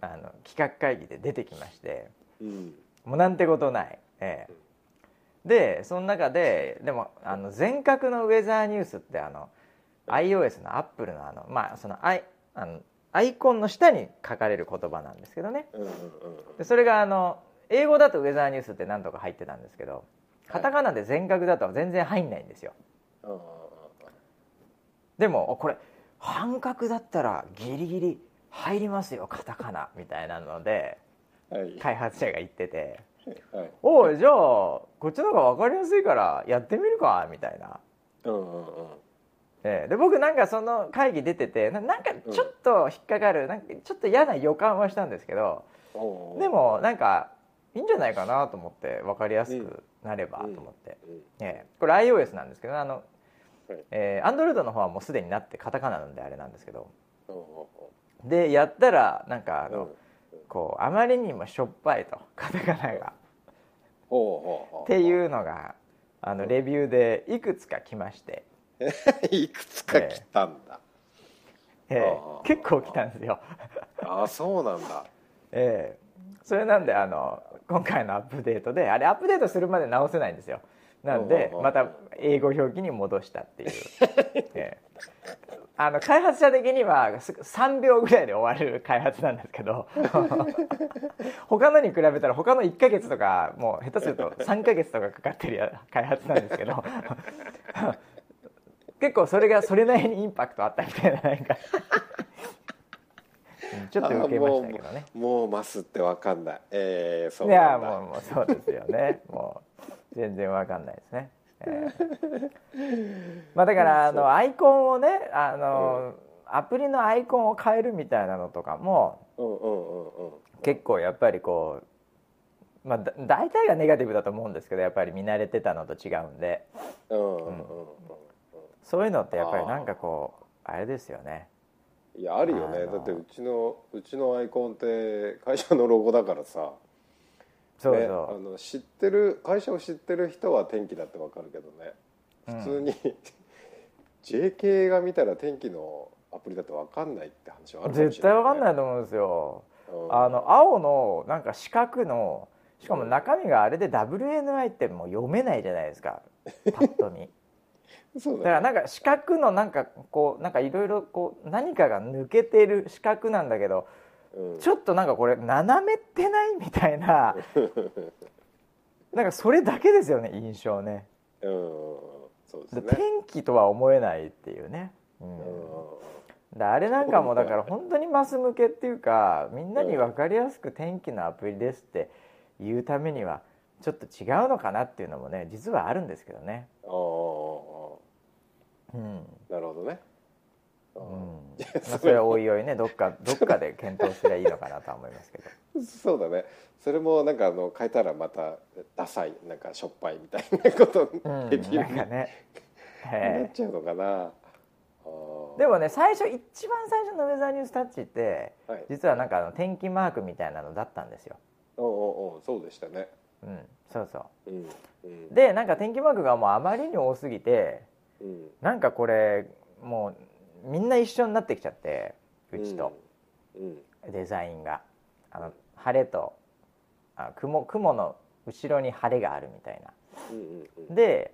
あの企画会議で出てきまして。もうなんてことない、ええ、でその中ででもあの全角のウェザーニュースってあの iOS のアップルのあのまあそのアイあのアイコンの下に書かれる言葉なんですけどね。でそれがあの英語だとウェザーニュースって何とか入ってたんですけどカタカナで全角だと全然入んないんですよ。でもこれ半角だったらギリギリ入りますよカタカナみたいなので開発者が言ってて。はい。おいじゃあこっちの方が分かりやすいからやってみるかみたいな、うんうんうん。ええ。で僕なんかその会議出ててななんかちょっと引っかかる、なんかちょっと嫌な予感はしたんですけどおうでもなんかいいんじゃないかなと思って分かりやすくなればと思って、うん。ええ。これ iOS なんですけどあのはい。えー、Android の方はもうすでになってカタカナなんであれなんですけど。でやったらなんかあの、ううんこうあまりにもしょっぱいとカタカナが。っていうのがあのレビューでいくつか来まして、いくつか来たんだ、えあーー結構来たんですよ。ああそうなんだ。ええ。それなんであの今回のアップデートであれアップデートするまで直せないんですよ。なんでまた英語表記に戻したっていう、ええあの開発者的にはす3秒ぐらいで終わる開発なんですけど 他のに比べたら他の1ヶ月とかもう下手すると 3ヶ月とかかかってるや開発なんですけど結構それがそれなりにインパクトあったみたいななんか。う んちょっと受けましたけどね。もうマスってわかんない。えー、そういやもうもうそうですよね。もう全然わかんないですね、え えまあだからあのアイコンをねあの、アプリのアイコンを変えるみたいなのとかもうんうんうんうん。結構やっぱりこうまあだ大体がネガティブだと思うんですけどやっぱり見慣れてたのと違うんで。うんうんうんうんそういうのってやっぱりなんかこうあれですよね。いやあるよね。だってうちのうちのアイコンって会社のロゴだからさそうね、あそう、の知ってる会社を知ってる人は天気だってわかるけどね。うん。普通に、JK が見たら天気のアプリだってわかんないって話はあるかもしれない、絶対わかんないいと思うんですよ。うん。あの青のなんか四角のしかも中身があれで WNI ってもう読めないじゃないですか。パッと見。そうだからなんか四角のなんかこうなんかいろいろこう何かが抜けてる四角なんだけどうん。ちょっとなんかこれ斜めってない？みたいな。なんかそれだけですよね印象ね。うんそうですでね天気とは思えないっていうね、うん。うん。であれなんかもだから本当にマス向けっていうかみんなに分かりやすく天気のアプリですって言うためにはちょっと違うのかなっていうのもね実はあるんですけどね。ああうん。なるほどねうん。それはおいおいねどっかどっかで検討すればいいのかなとは思いますけど。そうだね。それもなんかあの変えたらまたダサいなんかしょっぱいみたいなことうん。レビューになんかね、なえ。っちゃうのかな。でもね最初一番最初のウェザーニュースタッチってはい。実はなんかあの天気マークみたいなのだったんですよ。おうおうおうそうでしたね。うん、そうそう。うんうん。でなんか天気マークがもうあまりに多すぎてうん。なんかこれもうみんな一緒になってきちゃってうちと。うん。デザインが。あの晴れとあ雲雲の後ろに晴れがあるみたいな。で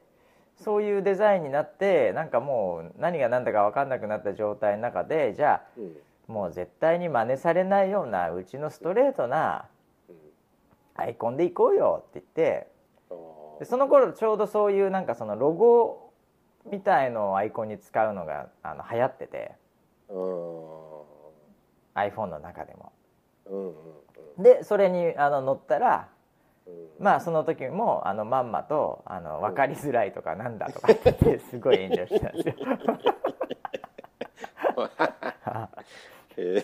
そういうデザインになってなんかもう何が何だか分かんなくなった状態の中でじゃうん。あもう絶対に真似されないようなうちのストレートなうん。アイコンでいこうよって言ってでその頃ちょうどそういうなんかそのロゴみたいのをアイコンに使うのがあの流行ってて。うん。iPhone の中でも。うんうんでそれにあの乗ったらうん。まあその時もあのまんまとあの分かりづらいとかなんだとかって言って すごい炎上したんですよ。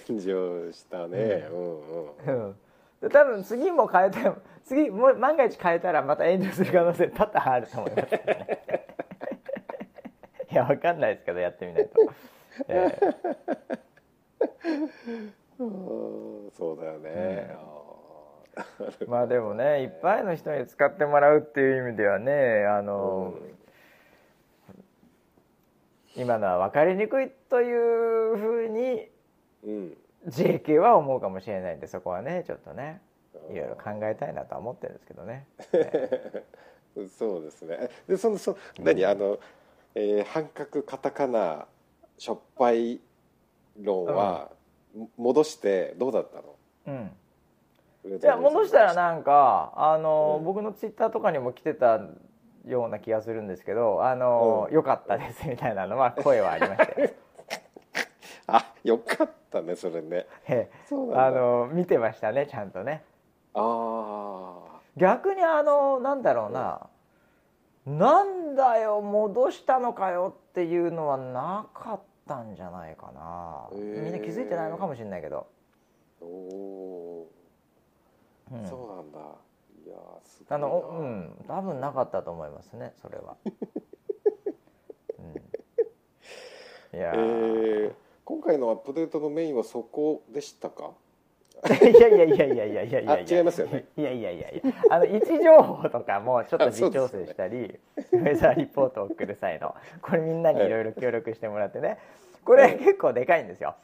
炎上したね。うんうん。うん。で多分次も変えても次もう万が一変えたらまた炎上する可能性多々あると思いますけどね。いやわかんないですけどやってみないと。えうんそうだよね。あえまあでもね いっぱいの人に使ってもらうっていう意味ではねあーの、今のは分かりにくいというふうにうん。JK は思うかもしれないんでそこはねちょっとねいろいろ考えたいなとは思ってるんですけどね。そうですね。でそのそ何？あの、えー半角カタカナしょっぱい論は、戻してどうだったの？うん、いや戻したらなんかあの、うん。僕のツイッターとかにも来てたような気がするんですけど「あのうん。良かったです」みたいなのは声はありましたよ。あよかったねそれね。ええ。そうあの見てましたねちゃんとね。あ逆にあのなんだろうな、なんだよ戻したのかよっていうのはなかったんじゃないかな、へえみんな気づいてないのかもしれないけど、ーおー、うん。そうなんだ。いやーすごいな。あのうん。多分なかったと思いますねそれは、うん、いやえーー今回のアップデートのメインはそこでしたか？いやいやいやいやいやいやいや。いますよね。いやいやいやいや。あの位置情報とかもちょっと微調整したりウェザーリポートを送る際のこれみんなにい。ろいろ協力してもらってね。これ結構でかいんですよ、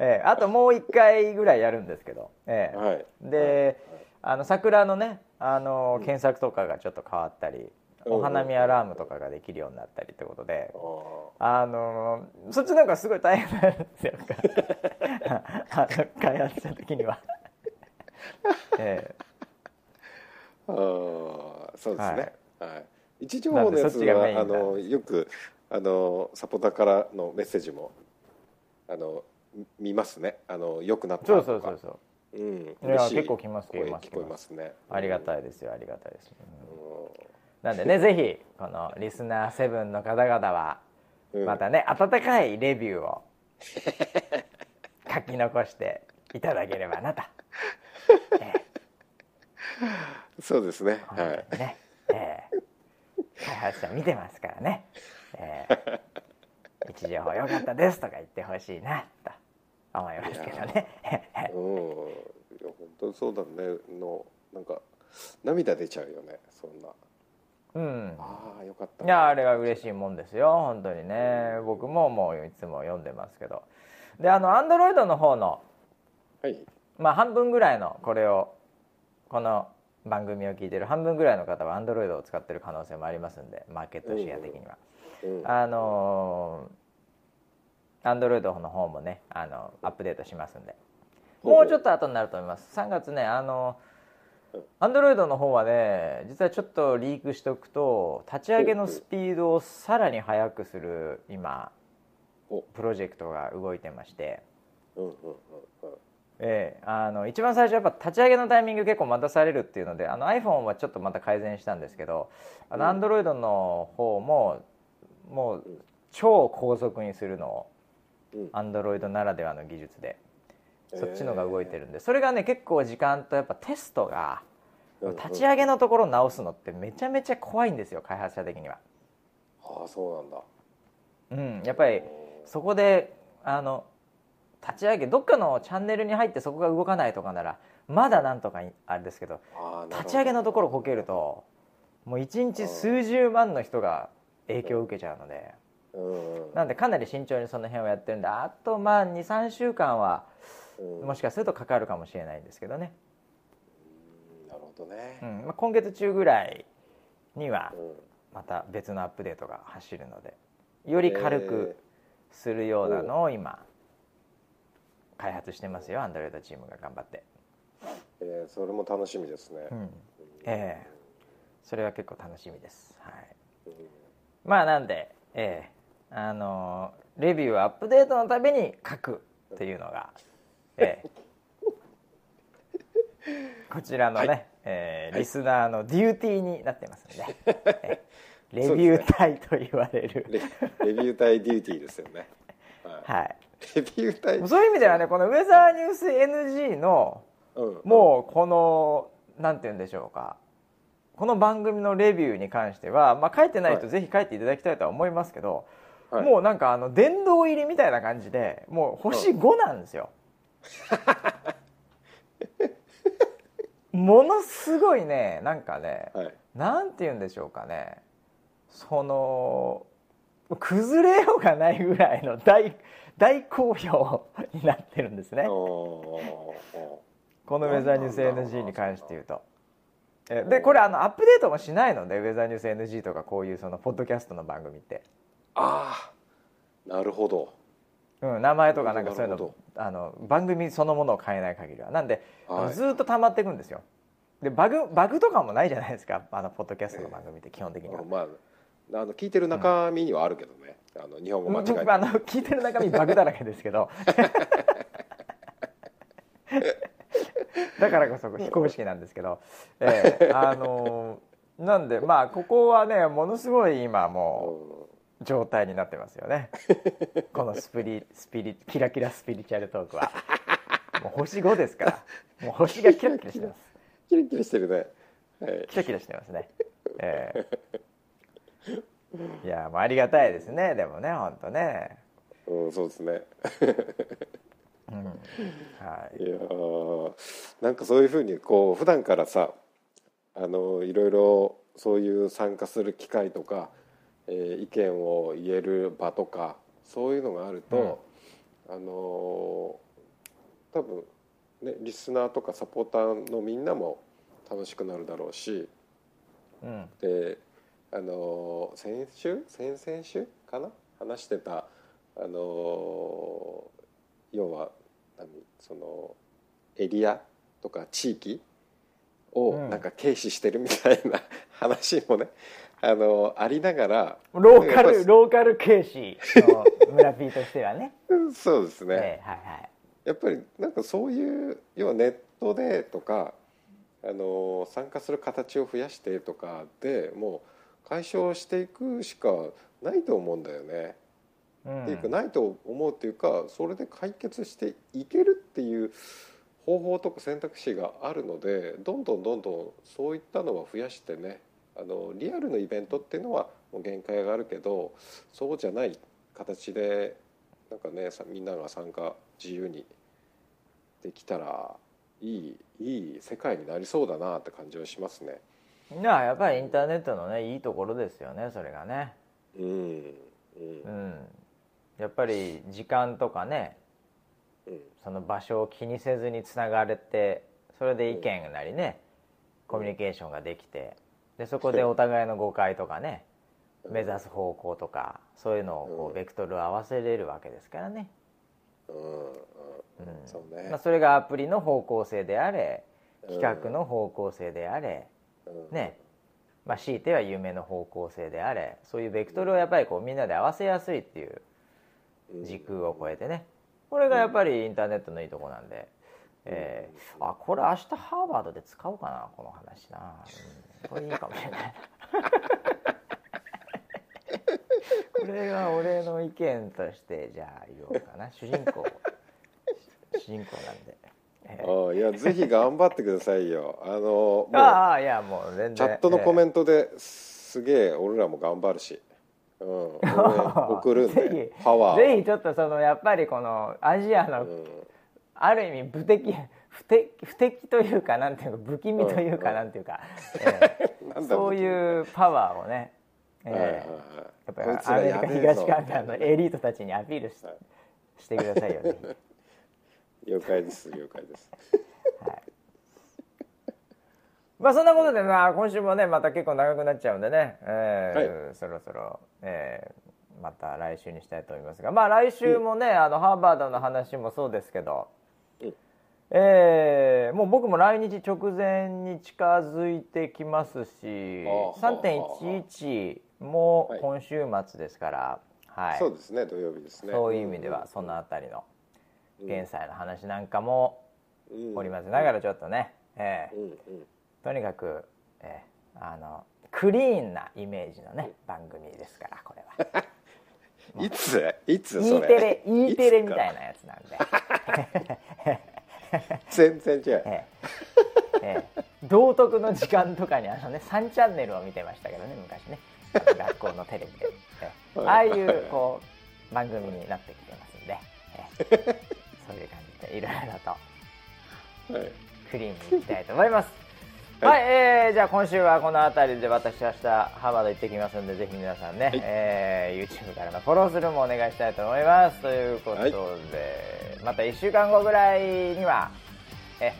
ええ。あともう1回ぐらいやるんですけど、ええ。はい。であの桜のねあの検索とかがちょっと変わったり、うんお花見アラームとかができるようになったりってことで。あ、のそっちなんかすごい大変なんですよあの開発者的には。えあーそうですね、はい。位置情報のやつはあのよくあのサポーターからのメッセージもあのみ見ますね。あの良くなっえそうたとか。そうそうそうう。ん。い。や結構来ます声来ます。聞こえますね。ありがい、たいですよありがたいです、うん。うなんでねぜひこのリスナー7の方々はん。またね温かいレビューを書き残していただければなと、ええ。そうですね。本はいね、ええ。開発者見てますからね、ええ。位置情報良かったですとか言ってほしいなと思いますけどね。うん。いや本当にそうだね。のなんか涙出ちゃうよねそんなうん。ああよかった。いやあれは嬉しいもんですよ。本当にね。僕ももういつも読んでますけど。であのアンドロイドの方のはい。まあ半分ぐらいのこれをこの番組を聞いてる半分ぐらいの方はアンドロイドを使ってる可能性もありますんでマーケットシェア的には。うん。あのアンドロイドの方もねあのアップデートしますんで。もうちょっと後になると思います。3月ねあのアンドロイドの方はね実はちょっとリークしておくと立ち上げのスピードをさらに速くする今お。プロジェクトが動いてまして、ええあの一番最初やっぱ立ち上げのタイミング結構待たされるっていうのであの iPhone はちょっとまた改善したんですけどあのうん。Android の方ももう超高速にするのをうん。アンドロイドならではの技術でそっちのが動いてるるんで。それがね結構時間とやっぱテストが立ち上げのところを直すのってめちゃめちゃ怖いんですよ開発者的には。ああそうなんだ。うん、やっぱりそこであの立ち上げどっかのチャンネルに入ってそこが動かないとかならまだなんとかあれですけど立ち上げのところこけるともう1日数十万の人が影響を受けちゃうので。なんでかなり慎重にその辺をやってるんであとまあ23週間はうんもしかするとかかるかもしれないんですけどね、うんなるほどね。うん。まあ、今月中ぐらいにはうん。また別のアップデートが走るのでより軽くするようなのを今開発してますよ。アンドロイドチームが頑張って、えーそれも楽しみですね。うん。ええ。それは結構楽しみです。はい。うん。まあなんでええ。あのーレビューをアップデートのために書くっていうのが、ええ。こちらのね、はい。えーはい。リスナーのデューティーになってますんで、ええ レビュー隊と言われる、レレビュー隊デューティーですよね。はい。はい、レビュー隊。そういう意味ではねこのウェザーニュース NG のうんもうこのなんて言うんでしょうか。この番組のレビューに関しては、まあ、書いてないとはい。ぜひ書いていただきたいとは思いますけど、はい。もうなんかあの殿堂入りみたいな感じでもう星5なんですよ。ものすごいねなんかねはい。なんて言うんでしょうかね。その崩れようがないぐらいの大大好評になってるんですね。このウェザーニュース NG に関して言うと。えでこれあのアップデートもしないのでウェザーニュース NG とかこういうそのポッドキャストの番組って、ああなるほどうん、名前とかなんかそういうのあの番組そのものを変えない限りは。なんで、はい。ずっと溜まっていくんですよ。でバグバグとかもないじゃないですか。あのポッドキャストの番組って基本的には、まああの聞いてる中身にはあるけどね、あの日本語間違えて。僕あの聞いてる中身バグだらけですけど。だからこそ非公式なんですけど、ええあのなんでまあここはねものすごい今もう状態になってますよね。このスピリスピリキラキラスピリチュアルトークは。もう星5ですから。もう星がキラキラしてます。キラキラしてるね。はい。キラキラしてますね。ええ。いやもうありがたいですね。でもね本当ね。うん、そうですね。うん。はい。いやーなんかそういうふうにこう普段からさあのいろいろそういう参加する機会とか、えー意見を言える場とかそういうのがあると、あのー多分ねリスナーとかサポーターのみんなも楽しくなるだろうしうん。であのー先週？先々週かな？話してたあのー要は何？そのエリアとか地域をうん。なんか軽視してるみたいな話もね、あのーありながらローカルローカル軽視の村 P としてはね。う んそうですね、ええはいはい。やっぱりなんかそういう要はネットでとかあの参加する形を増やしてとかでもう解消していくしかないと思うんだよね。うんっていうかないと思うっていうかそれで解決していけるっていう方法とか選択肢があるのでどんどんどんどんそういったのは増やしてねあのリアルのイベントっていうのはもう限界があるけどそうじゃない形でなんかねさみんなが参加自由にできたらいいいい世界になりそうだなって感じはしますね。いややっぱりインターネットのねいいところですよねそれがね。うんうん。うん。やっぱり時間とかねうん。その場所を気にせずにつながれてそれで意見なりねコミュニケーションができてでそこでお互いの誤解とかね目指す方向とかそういうのをこうベクトルを合わせれるわけですからね、まあ、それがアプリの方向性であれ企画の方向性であれうん。ね。まあ強いては夢の方向性であれそういうベクトルをやっぱりこうみんなで合わせやすいっていううん。時空を超えてね。これがやっぱりインターネットのいいとこなんで、えーあこれ明日ハーバードで使おうかなこの話な、うんこれいいかもしれないこれが俺の意見としてじゃあ言おうかな。主人公主人公なんで、えーああいやぜひ頑張ってくださいよ。あのああいやもう全然チャットのコメンントですげえ俺らも頑張るし、うん、送るんで ぜひパワーを。ぜひちょっとそのやっぱりこのアジアのうん。ある意味不敵不敵不敵というかなんていうか不気味というかうん。なんていうか、えーそういうパワーをね、えーはいはいはい。やっぱりアメリカ東海岸のエリートたちにアピールし,、はい。してくださいよぜひ。了解です了解です。はい。まあそんなことでまあ今週もねまた結構長くなっちゃうんでね、えーそろそろ、えーまた来週にしたいと思いますが。まあ来週もね、あのハーバードの話もそうですけど、うんえーもう僕も来日直前に近づいてきますしああ3.11もはい。今週末ですから、はい。そうですね土曜日ですね。そういう意味ではそのあたりのうん。現在の話なんかもうん。織り交ぜながらちょっとね、えーうんうん。とにかく、えーあのクリーンなイメージのね番組ですからこれは。いつ？いつ E それ？テレ E テレみたいいなやつなんで、つ 全然違う。えーえー道徳の時間とかにあのね3チャンネルを見てましたけどね昔ね。学校のテレビで、えーああいうこう番組になってきてますんで、えー そういう感じでいろいろと。はい。クリーンにいきたいと思います。ははいい、えーじゃあ今週はこの辺りで私明日ハーバード行ってきますんでぜひ皆さんね、はい。えー YouTube からのフォローするもお願いしたいと思います。ということで、また1週間後ぐらいにはえ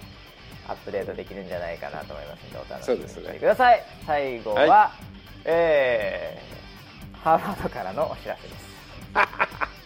アップデートできるんじゃないかなと思いますのでお楽しみにしてください、最後は、はえーハーバードからのお知らせです